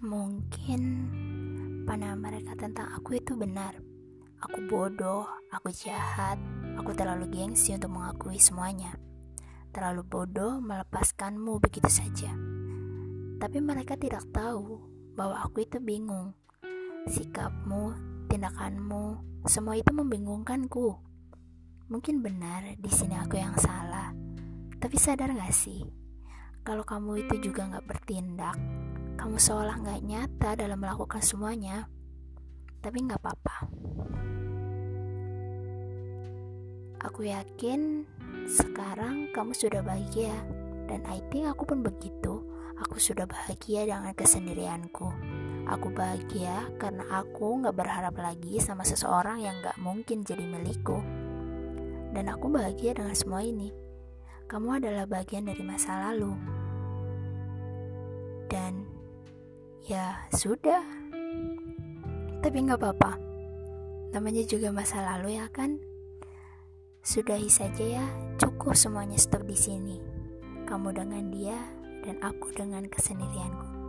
Mungkin pandangan mereka tentang aku itu benar. Aku bodoh, aku jahat, aku terlalu gengsi untuk mengakui semuanya. Terlalu bodoh melepaskanmu begitu saja. Tapi mereka tidak tahu bahwa aku itu bingung. Sikapmu, tindakanmu, semua itu membingungkanku. Mungkin benar di sini aku yang salah. Tapi sadar gak sih, kalau kamu itu juga gak bertindak, kamu seolah gak nyata dalam melakukan semuanya tapi nggak apa-apa. Aku yakin sekarang kamu sudah bahagia dan I think aku pun begitu. Aku sudah bahagia dengan kesendirianku. Aku bahagia karena aku nggak berharap lagi sama seseorang yang nggak mungkin jadi milikku. Dan aku bahagia dengan semua ini. Kamu adalah bagian dari masa lalu. Dan ya sudah. Tapi nggak apa-apa. Namanya juga masa lalu ya kan? Sudahi saja ya, cukup semuanya stop di sini. Kamu dengan dia dan aku dengan kesendirianku.